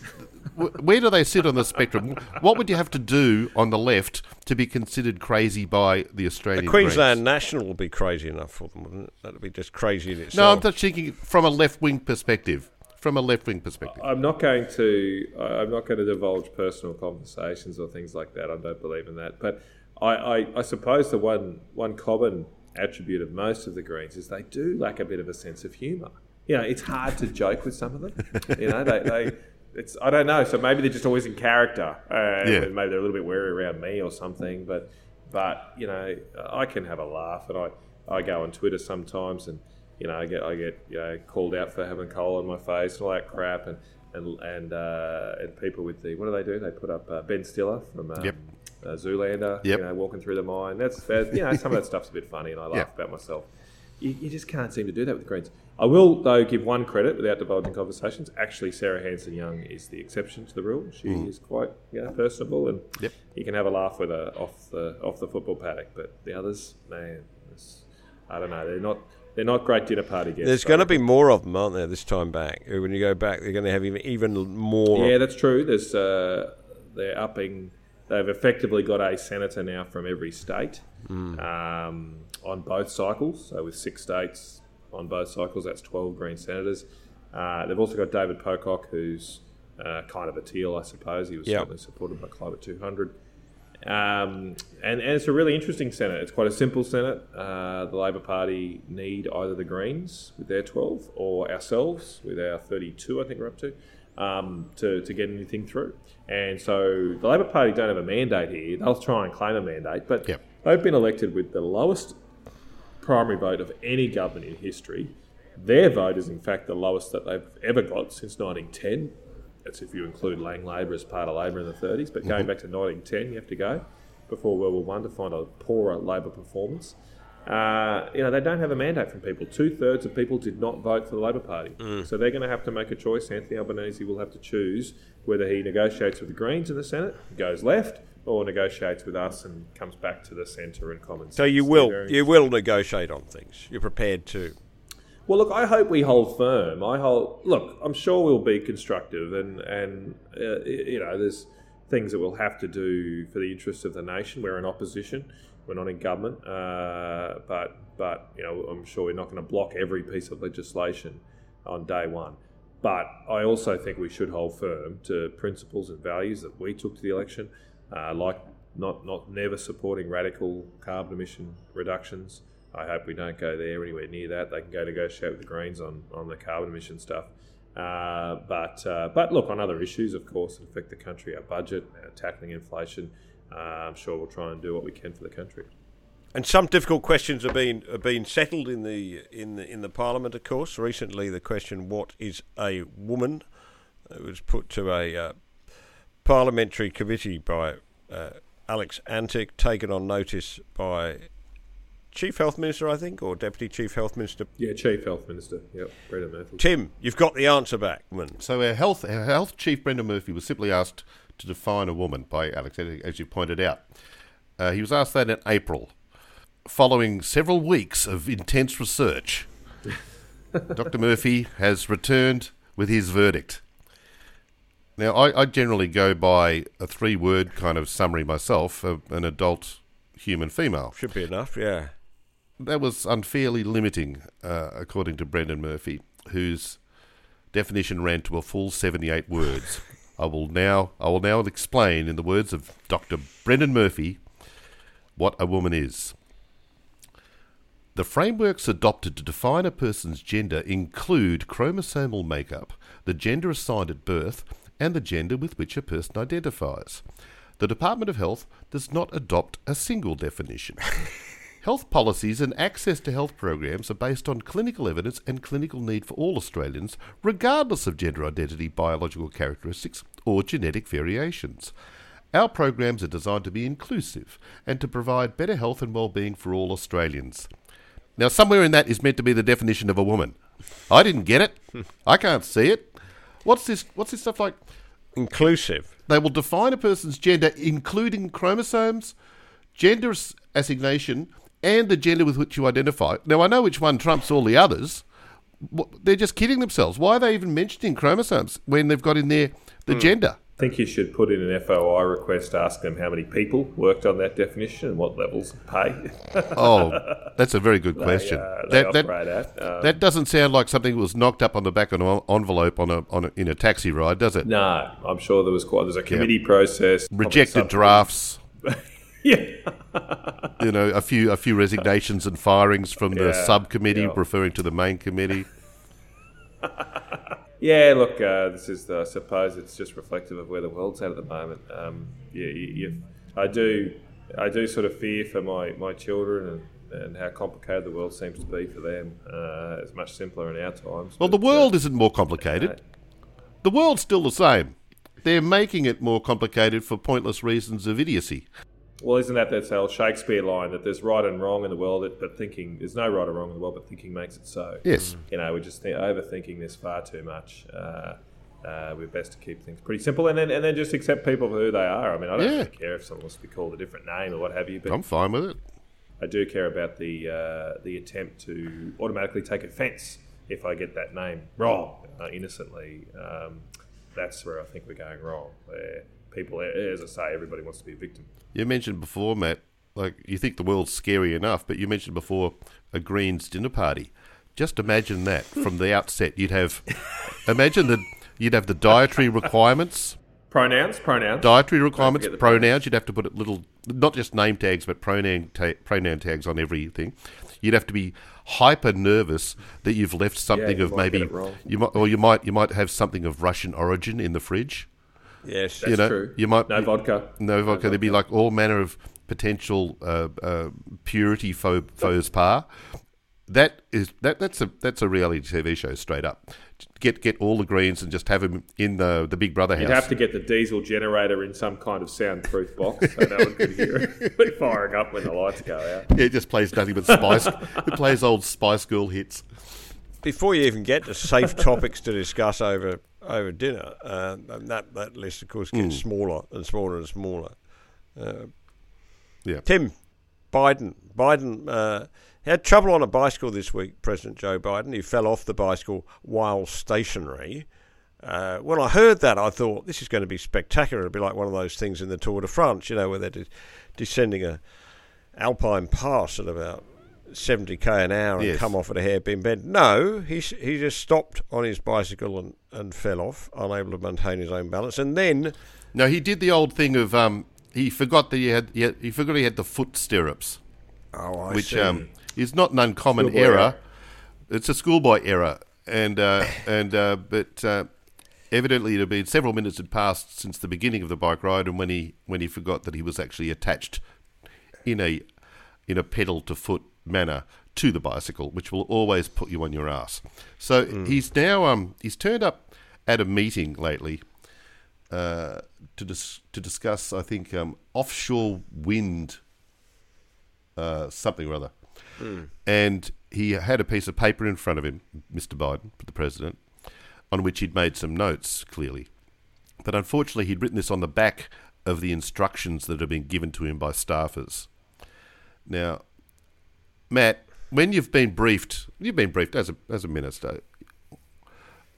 where do they sit on the spectrum? What would you have to do on the left to be considered crazy by the Australian the Queensland Greens? National would be crazy enough for them, wouldn't it? That'd be just crazy in itself. No, I'm just thinking from a left wing perspective. From a left wing perspective. I'm not going to. I'm not going to divulge personal conversations or things like that. I don't believe in that. But I, I, I suppose the one one common attribute of most of the Greens is they do lack a bit of a sense of humour. You know, it's hard to joke with some of them. You know, they, they it's I don't know. So maybe they're just always in character. Uh, Yeah. Maybe they're a little bit wary around me or something. But but you know, I can have a laugh, and I, I go on Twitter sometimes and you know, I get I get you know, called out for having coal on my face and all that crap, and and and uh, and people with the what do they do? They put up uh, Ben Stiller from um, Yep. uh, Zoolander, Yep. you know, walking through the mine. That's that, you know, some of that stuff's a bit funny, and I laugh Yeah. about myself. You, you just can't seem to do that with the Greens. I will though give one credit without divulging conversations. Actually, Sarah Hanson Young is the exception to the rule. She is quite you know, personable, and Mm. Yep. you can have a laugh with her off the off the football paddock. But the others, man, it's, I don't know. They're not they're not great dinner party guests. There's going to be more of them, aren't there, this time back? When you go back, they're going to have even, even more. Yeah, that's true. There's uh, they're upping. They've effectively got a senator now from every state um, on both cycles. So with six states on both cycles, that's twelve Green senators. Uh, they've also got David Pocock, who's uh, kind of a teal, I suppose. He was Yep. certainly supported by Climate 200. Um, and, and it's a really interesting Senate. It's quite a simple Senate. Uh, the Labor Party need either the Greens with their 12 or ourselves with our 32, I think we're up to, um, to, to get anything through. And so the Labor Party don't have a mandate here. They'll try and claim a mandate, but Yep. they've been elected with the lowest primary vote of any government in history. Their vote is, in fact, the lowest that they've ever got since 1910. That's if you include Lang Labor as part of Labor in the 30s. But going back to 1910, you have to go before World War One to find a poorer Labor performance. Uh, you know, they don't have a mandate from people. Two thirds of people did not vote for the Labor Party. So they're going to have to make a choice. Anthony Albanese will have to choose whether he negotiates with the Greens in the Senate, goes left, or negotiates with us and comes back to the centre and common So you will you will negotiate on things. You're prepared to. Well, look, I hope we hold firm. I hold. Look, I'm sure we'll be constructive, and and uh, you know, there's things that we'll have to do for the interests of the nation. We're in opposition. We're not in government, uh, but but you know, I'm sure we're not going to block every piece of legislation on day one. But I also think we should hold firm to principles and values that we took to the election, uh, like not not never supporting radical carbon emission reductions. I hope we don't go there anywhere near that. They can go negotiate with the Greens on, on the carbon emission stuff. Uh, but uh, but look on other issues, of course, that affect the country, our budget, our tackling inflation. Uh, I'm sure we'll try and do what we can for the country. And some difficult questions have been have been settled in the in the in the Parliament. Of course, recently the question "What is a woman?" It was put to a uh, parliamentary committee by uh, Alex Antic, taken on notice by Chief Health Minister, I think, or Deputy Chief Health Minister Yeah, Chief Health Minister. Yep, Brendan Murphy. Tim. You've got the answer back, woman. So our health, our health chief, Brendan Murphy, was simply asked to define a woman by Alex, as you pointed out. Uh, he was asked that in April, following several weeks of intense research. Dr. Murphy has returned with his verdict. Now, I, I generally go by a three-word kind of summary myself: uh, an adult human female. Should be enough, yeah. That was unfairly limiting, uh, according to Brendan Murphy, whose definition ran to a full 78 words. I will now I will now explain in the words of Dr. Brendan Murphy what a woman is. The frameworks adopted to define a person's gender include chromosomal makeup, the gender assigned at birth, and the gender with which a person identifies. The Department of Health does not adopt a single definition. Health policies and access to health programs are based on clinical evidence and clinical need for all Australians, regardless of gender identity, biological characteristics, or genetic variations. Our programs are designed to be inclusive and to provide better health and well-being for all Australians. Now, somewhere in that is meant to be the definition of a woman. I didn't get it. I can't see it. What's this? What's this stuff like? Inclusive. They will define a person's gender, including chromosomes, gender ass- assignation, and the gender with which you identify. Now, I know which one trumps all the others. They're just kidding themselves. Why are they even mentioning chromosomes when they've got in there the gender? I think you should put in an FOI request, ask them how many people worked on that definition and what levels of pay Oh, that's a very good question. uh, they that, that, at. Um, that doesn't sound like something that was knocked up on the back of an envelope on a, on a in a taxi ride, does it? no, I'm sure there was quite. There's a committee process. Rejected drafts. Yeah. You know, a few a few resignations and firings from the Yeah, subcommittee, yeah. referring to the main committee. Yeah, look, uh, this is, I suppose, it's just reflective of where the world's at at the moment. Um, yeah, you, you, I do, I do sort of fear for my, my children and, and how complicated the world seems to be for them. Uh, it's much simpler in our times. Well, the uh, world isn't more complicated. The world's still the same. They're making it more complicated for pointless reasons of idiocy. Well, isn't that that old Shakespeare line that there's right and wrong in the world, but thinking there's no right or wrong in the world, but thinking makes it so. Yes. You know, we're just think, overthinking this far too much. Uh, uh, we're best to keep things pretty simple, and then and then just accept people for who they are. I mean, I don't Yeah. really care if someone wants to be called a different name or what have you, but I'm fine with it. I do care about the uh, the attempt to automatically take offence if I get that name wrong uh, innocently. Um, that's where I think we're going wrong. Where people, as I say, everybody wants to be a victim. You mentioned before, Matt, like you think the world's scary enough, but you mentioned before a Greens dinner party. Just imagine that from the outset. You'd have, imagine that you'd have the dietary requirements Pronouns, pronouns. Dietary requirements, the pronouns. You'd have to put little, not just name tags, but pronoun ta- pronoun tags on everything. You'd have to be hyper nervous that you've left something you of maybe you might, or you might you might have something of Russian origin in the fridge. Yes. That's you know, true. you might no vodka. No vodka. There'd be like all manner of potential uh, uh, purity faux, faux pas. That is that that's a that's a reality TV show straight up. Get get all the greens and just have them in the the Big Brother house. You'd have to get the diesel generator in some kind of soundproof box so no one could hear it firing up when the lights go out. Yeah, it just plays nothing but Spice. it plays old Spice Girl hits. Before you even get to safe topics to discuss over over dinner, uh, and that that list of course gets smaller and smaller and smaller. Uh, Yeah. Tim, Biden. Biden uh, had trouble on a bicycle this week, President Joe Biden. He fell off the bicycle while stationary. Uh, when I heard that, I thought this is going to be spectacular. It'll be like one of those things in the Tour de France, you know, where they're de- descending a alpine pass at about 70k an hour and Yes. come off at a hairpin bend. No, he he just stopped on his bicycle and, and fell off, unable to maintain his own balance. And then No, he did the old thing of um, he forgot that he had, he had he forgot he had the foot stirrups, oh, I which see. um, is not an uncommon Schoolboy error. error. It's a schoolboy error, and uh, and uh, but uh, evidently it had been several minutes had passed since the beginning of the bike ride, and when he when he forgot that he was actually attached in a in a pedal to foot manner to the bicycle, which will always put you on your ass. So he's now um he's turned up at a meeting lately uh, to dis- to discuss, I think, um, offshore wind uh, something or other. And he had a piece of paper in front of him, Mr. Biden, the president, on which he'd made some notes, clearly. But unfortunately, he'd written this on the back of the instructions that had been given to him by staffers. Now, Matt, when you've been briefed, you've been briefed as a, as a minister.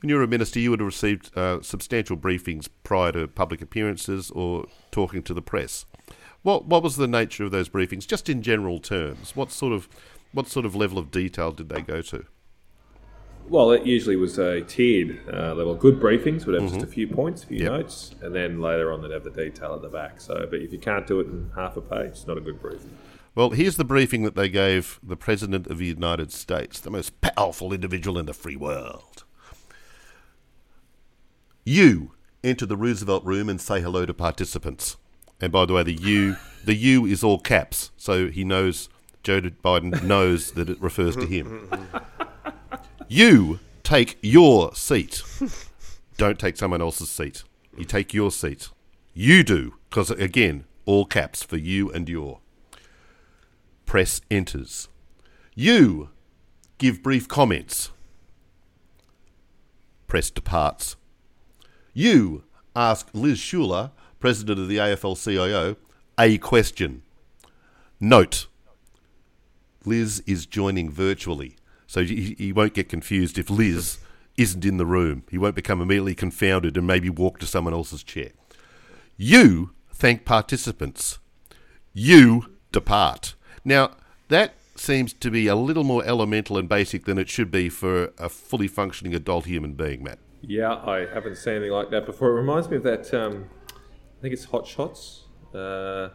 When you were a minister, you would have received uh, substantial briefings prior to public appearances or talking to the press. What what was the nature of those briefings, just in general terms? What sort of what sort of level of detail did they go to? Well, it usually was a tiered uh, level. Good briefings would have just a few points, a few Yep. notes, and then later on they'd have the detail at the back. So, but if you can't do it in half a page, it's not a good briefing. Well, here's the briefing that they gave the President of the United States, the most powerful individual in the free world. You enter the Roosevelt room and say hello to participants. And by the way, the U, the U is all caps, so he knows Joe Biden knows that it refers to him. You take your seat. Don't take someone else's seat. You take your seat. You do, because again, all caps for you and your. Press enters. You give brief comments. Press departs. You ask Liz Shuler, president of the AFL CIO, a question. Note Liz is joining virtually, so he, he won't get confused if Liz isn't in the room. He won't become immediately confounded and maybe walk to someone else's chair. You thank participants. You depart. Now, that seems to be a little more elemental and basic than it should be for a fully functioning adult human being, Matt. Yeah, I haven't seen anything like that before. It reminds me of that. Um, I think it's Hot Shots. Uh,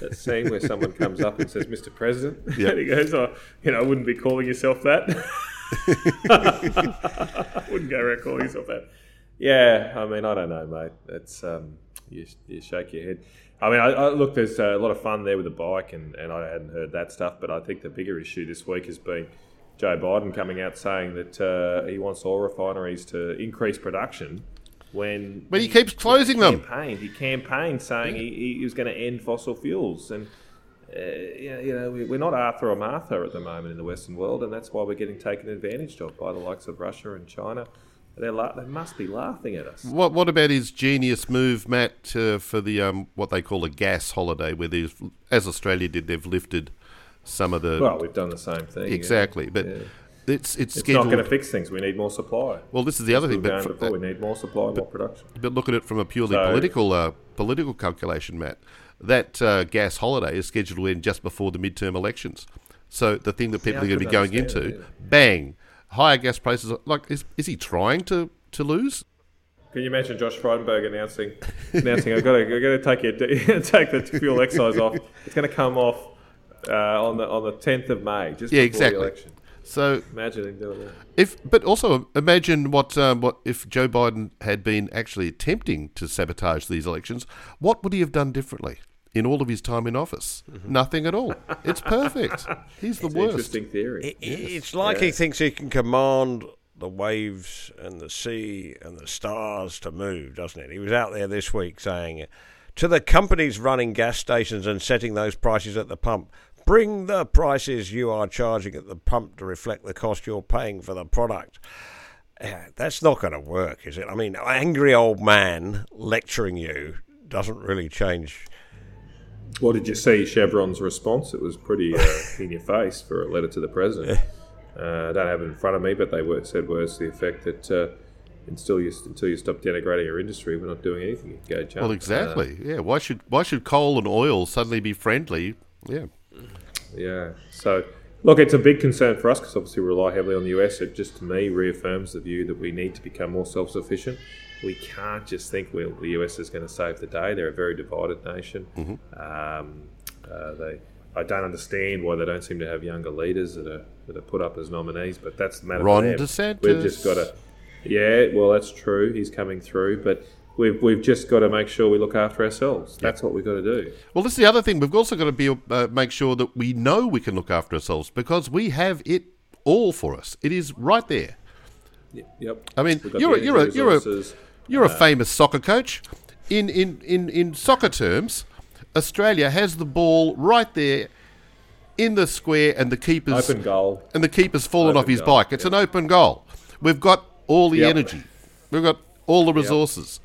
that scene where someone comes up and says, "Mr. President," Yep. and he goes, "Oh, you know, I wouldn't be calling yourself that. wouldn't go around calling yourself that." Yeah, I mean, I don't know, mate. It's um, you, you shake your head. I mean, I, I, look, there's a lot of fun there with the bike, and, and I hadn't heard that stuff. But I think the bigger issue this week has been Joe Biden coming out saying that uh, he wants oil refineries to increase production. When But he keeps closing them. campaigned, he campaigned saying he, he was going to end fossil fuels, and uh, you know we're not Arthur or Martha at the moment in the Western world, and that's why we're getting taken advantage of by the likes of Russia and China. They're la- they must be laughing at us. What What about his genius move, Matt, uh, for the um, what they call a gas holiday, where they've, as Australia did, they've lifted some of the Well, we've done the same thing. yeah. exactly, but Yeah. it's it's It's not going to fix things. We need more supply. well, this is the other thing, but, before, we need more supply, more production. but look at it from a purely So- political uh, political calculation, Matt. That uh, gas holiday is scheduled to end just before the midterm elections. So the thing that people are going to be going into, it, bang, higher gas prices. Like, is, is he trying to, to lose? Can you imagine Josh Frydenberg announcing, announcing, I've got to, I've got to take your, take the fuel excise off. It's going to come off uh, on the on the tenth of May, just Yeah, before exactly. the election. So Imagine him doing that. if, but also imagine what um, what if Joe Biden had been actually attempting to sabotage these elections? What would he have done differently in all of his time in office? Mm-hmm. Nothing at all. It's perfect. He's the It's worst. interesting theory. It, It's like he thinks he can command the waves and the sea and the stars to move, doesn't it? He was out there this week saying to the companies running gas stations and setting those prices at the pump, bring the prices you are charging at the pump to reflect the cost you're paying for the product. Yeah, that's not going to work, is it? I mean, angry old man lecturing you doesn't really change. What did you see? Chevron's response? It was pretty uh, in your face for a letter to the president. Uh, I don't have it in front of me, but they were, said words to the effect that uh, until you until you stop denigrating your industry, we're not doing anything. Go jump. Well, exactly. yeah. Why should why should coal and oil suddenly be friendly? Yeah. Uh, yeah. So, look, it's a big concern for us because obviously we rely heavily on the US. It just to me reaffirms the view that we need to become more self-sufficient. We can't just think well, the US is going to save the day. They're a very divided nation. Um, uh, they, I don't understand why they don't seem to have younger leaders that are that are put up as nominees. But that's the matter. Ron. DeSantis. We've just got to. Yeah, well, that's true. He's coming through, but. We've, we've just got to make sure we look after ourselves. That's what we've got to do. Well, this is the other thing. We've also got to be uh, make sure that we know we can look after ourselves because we have it all for us. It is right there. Yep. I mean, you're a, you're a, you're a. you're a famous soccer coach. In, in, in, in soccer terms, Australia has the ball right there in the square, and the keeper's Open goal. and the keeper's fallen Open off his goal, bike. It's an open goal. We've got all the Yep. energy. We've got all the resources.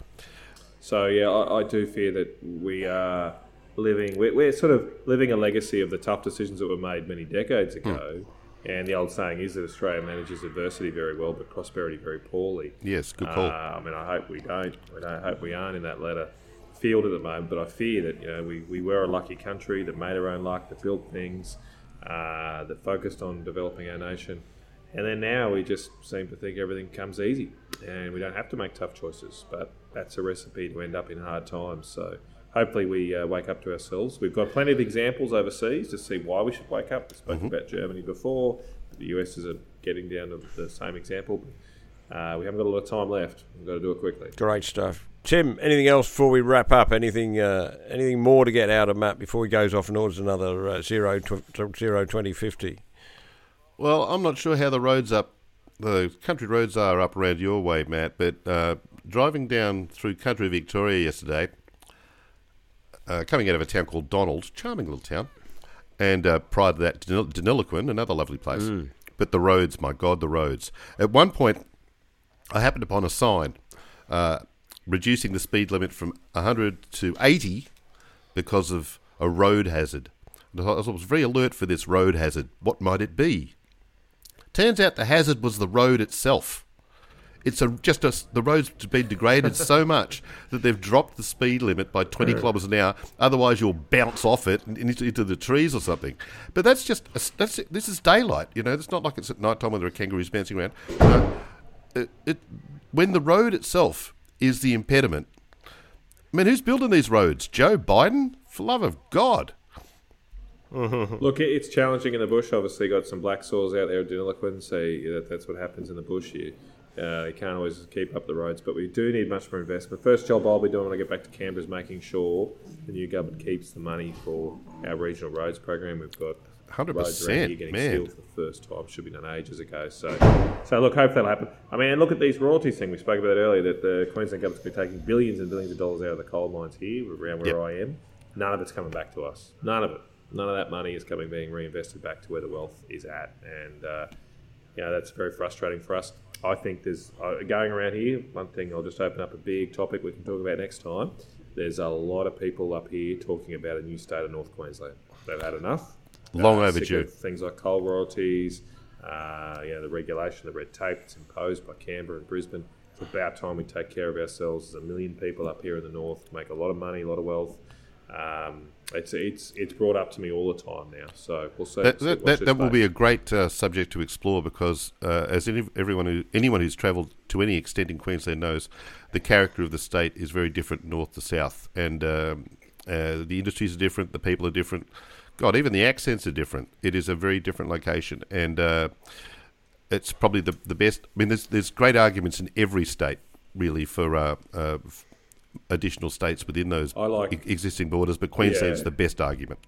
So yeah, I, I do fear that we are living. We're, we're sort of living a legacy of the tough decisions that were made many decades hmm. ago. And the old saying is that Australia manages adversity very well, but prosperity very poorly. Yes, good call. Uh, I mean, I hope we don't. We don't hope we aren't in that latter field at the moment. But I fear that you know we, we were a lucky country that made our own luck, that built things, uh, that focused on developing our nation, and then now we just seem to think everything comes easy, and we don't have to make tough choices. But that's a recipe to end up in hard times. So. Hopefully, we uh, wake up to ourselves. We've got plenty of examples overseas to see why we should wake up. We spoke about Germany before. The US is getting down to the same example. Uh, we haven't got a lot of time left. We've got to do it quickly. Great stuff. Tim, anything else before we wrap up? Anything uh, anything more to get out of Matt before he goes off and orders another uh, zero, tw- zero 2050? Well, I'm not sure how the roads up, the country roads are up around your way, Matt. But uh, driving down through country Victoria yesterday, uh, coming out of a town called Donald, charming little town, and uh, prior to that, Denil- Deniliquin, another lovely place. But the roads, my God, the roads. At one point, I happened upon a sign uh, reducing the speed limit from 100 to 80 because of a road hazard. And I was very alert for this road hazard. What might it be? Turns out the hazard was the road itself. It's a, just a, the road's been degraded so much that they've dropped the speed limit by 20 kilometres an hour. Otherwise, you'll bounce off it into, into the trees or something. But that's just a, that's this is daylight. You know, it's not like it's at night time when there are kangaroos bouncing around. No, it, it, when the road itself is the impediment. I mean, who's building these roads? Joe Biden? For love of God! Look, it's challenging in the bush. Obviously, got some black soils out there, deniliquin, so that, that's what happens in the bush. You, uh, you can't always keep up the roads, but we do need much more investment. First job I'll be doing when I get back to Canberra is making sure the new government keeps the money for our regional roads program. We've got 100%, roads around here getting man. sealed for the first time. Should be done ages ago. So, so look, hopefully that'll happen. I mean, look at these royalties thing we spoke about earlier. That the Queensland government's been taking billions and billions of dollars out of the coal mines here around where Yep. I am. None of it's coming back to us. None of it. None of that money is coming being reinvested back to where the wealth is at, and uh, you know that's very frustrating for us. I think there's uh, going around here. One thing I'll just open up a big topic we can talk about next time. There's a lot of people up here talking about a new state of North Queensland. They've had enough. Long Uh, overdue. Things like coal royalties, uh, you know, the regulation, the red tape that's imposed by Canberra and Brisbane. It's about time we take care of ourselves. There's a million people up here in the north, make a lot of money, a lot of wealth. Um, it's it's it's brought up to me all the time now. So we'll see. That, that, that, that will be a great uh, subject to explore because, uh, as any, everyone who, anyone who's travelled to any extent in Queensland knows, the character of the state is very different north to south, and um, uh, the industries are different, the people are different. God, even the accents are different. It is a very different location, and uh, it's probably the the best. I mean, there's there's great arguments in every state really for uh, uh, additional states within those I like- e- existing borders, but Queensland's Yeah. the best argument.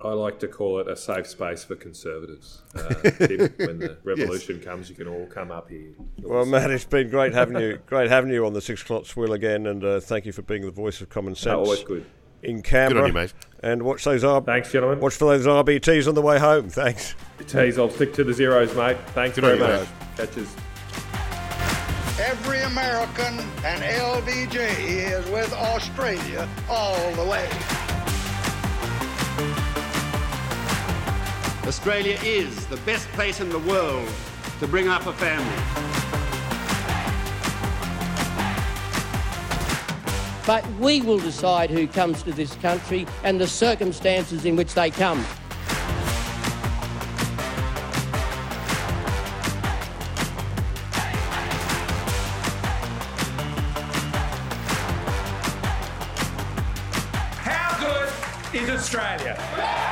I like to call it a safe space for conservatives. Uh, Tim, when the revolution comes, you can all come up here. Well, Matt, it's been great having you. Great having you on the six o'clock swill again, and uh, thank you for being the voice of common sense. No, always good. In Canberra. Good on you, mate. And watch those R- Thanks, gentlemen. watch for those RBTs on the way home. Thanks. Tease, I'll stick to the zeros, mate. Thanks Good very on you, much. Catches. Every American and LBJ is with Australia all the way. Australia is the best place in the world to bring up a family. But we will decide who comes to this country and the circumstances in which they come. Australia?